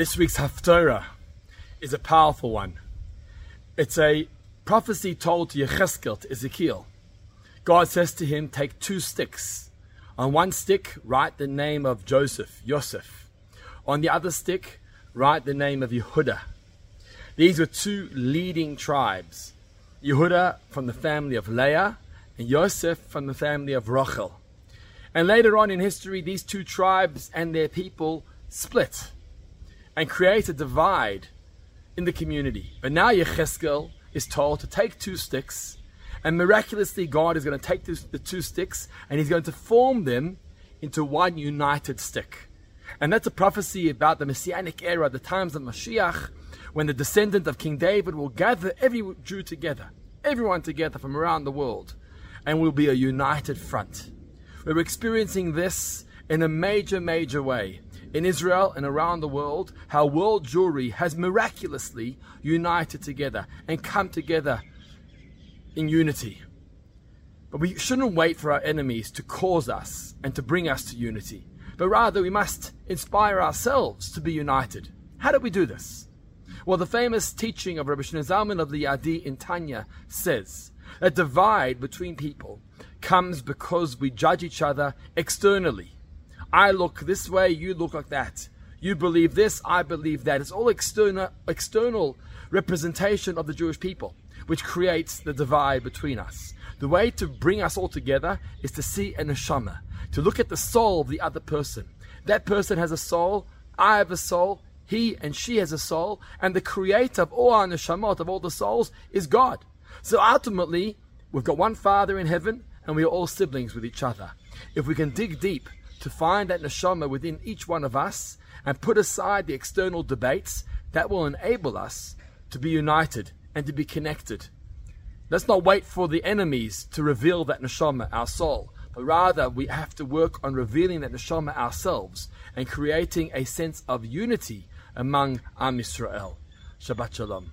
This week's Haftorah is a powerful one. It's a prophecy told to Yecheskel, to Ezekiel. God says to him, Take two sticks. On one stick, write the name of Joseph, Yosef. On the other stick, write the name of Yehuda. These were two leading tribes Yehuda from the family of Leah, and Yosef from the family of Rachel. And later on in history, these two tribes and their people split and create a divide in the community. But now Yecheskel is told to take two sticks, and miraculously, God is going to take the two sticks and He's going to form them into one united stick. And that's a prophecy about the Messianic era, the times of Mashiach, when the descendant of King David will gather every Jew together, everyone together from around the world, and will be a united front. We're experiencing this in a major, major way in Israel and around the world, how world Jewry has miraculously united together and come together in unity. But we shouldn't wait for our enemies to cause us and to bring us to unity, but rather we must inspire ourselves to be united. How do we do this? Well, the famous teaching of Rabbi Shneur Zalman of Liadi in Tanya says that divide between people comes because we judge each other externally. I look this way, you look like that. You believe this, I believe that. It's all external, external representation of the Jewish people, which creates the divide between us. The way to bring us all together is to see a neshama, to look at the soul of the other person. That person has a soul, I have a soul, he and she has a soul, and the creator of all our neshamot, of all the souls, is God. So ultimately, we've got one Father in heaven, and we are all siblings with each other. If we can dig deep to find that neshama within each one of us and put aside the external debates, that will enable us to be united and to be connected. Let's not wait for the enemies to reveal that neshama, our soul, but rather we have to work on revealing that neshama ourselves and creating a sense of unity among Am Yisrael. Shabbat Shalom.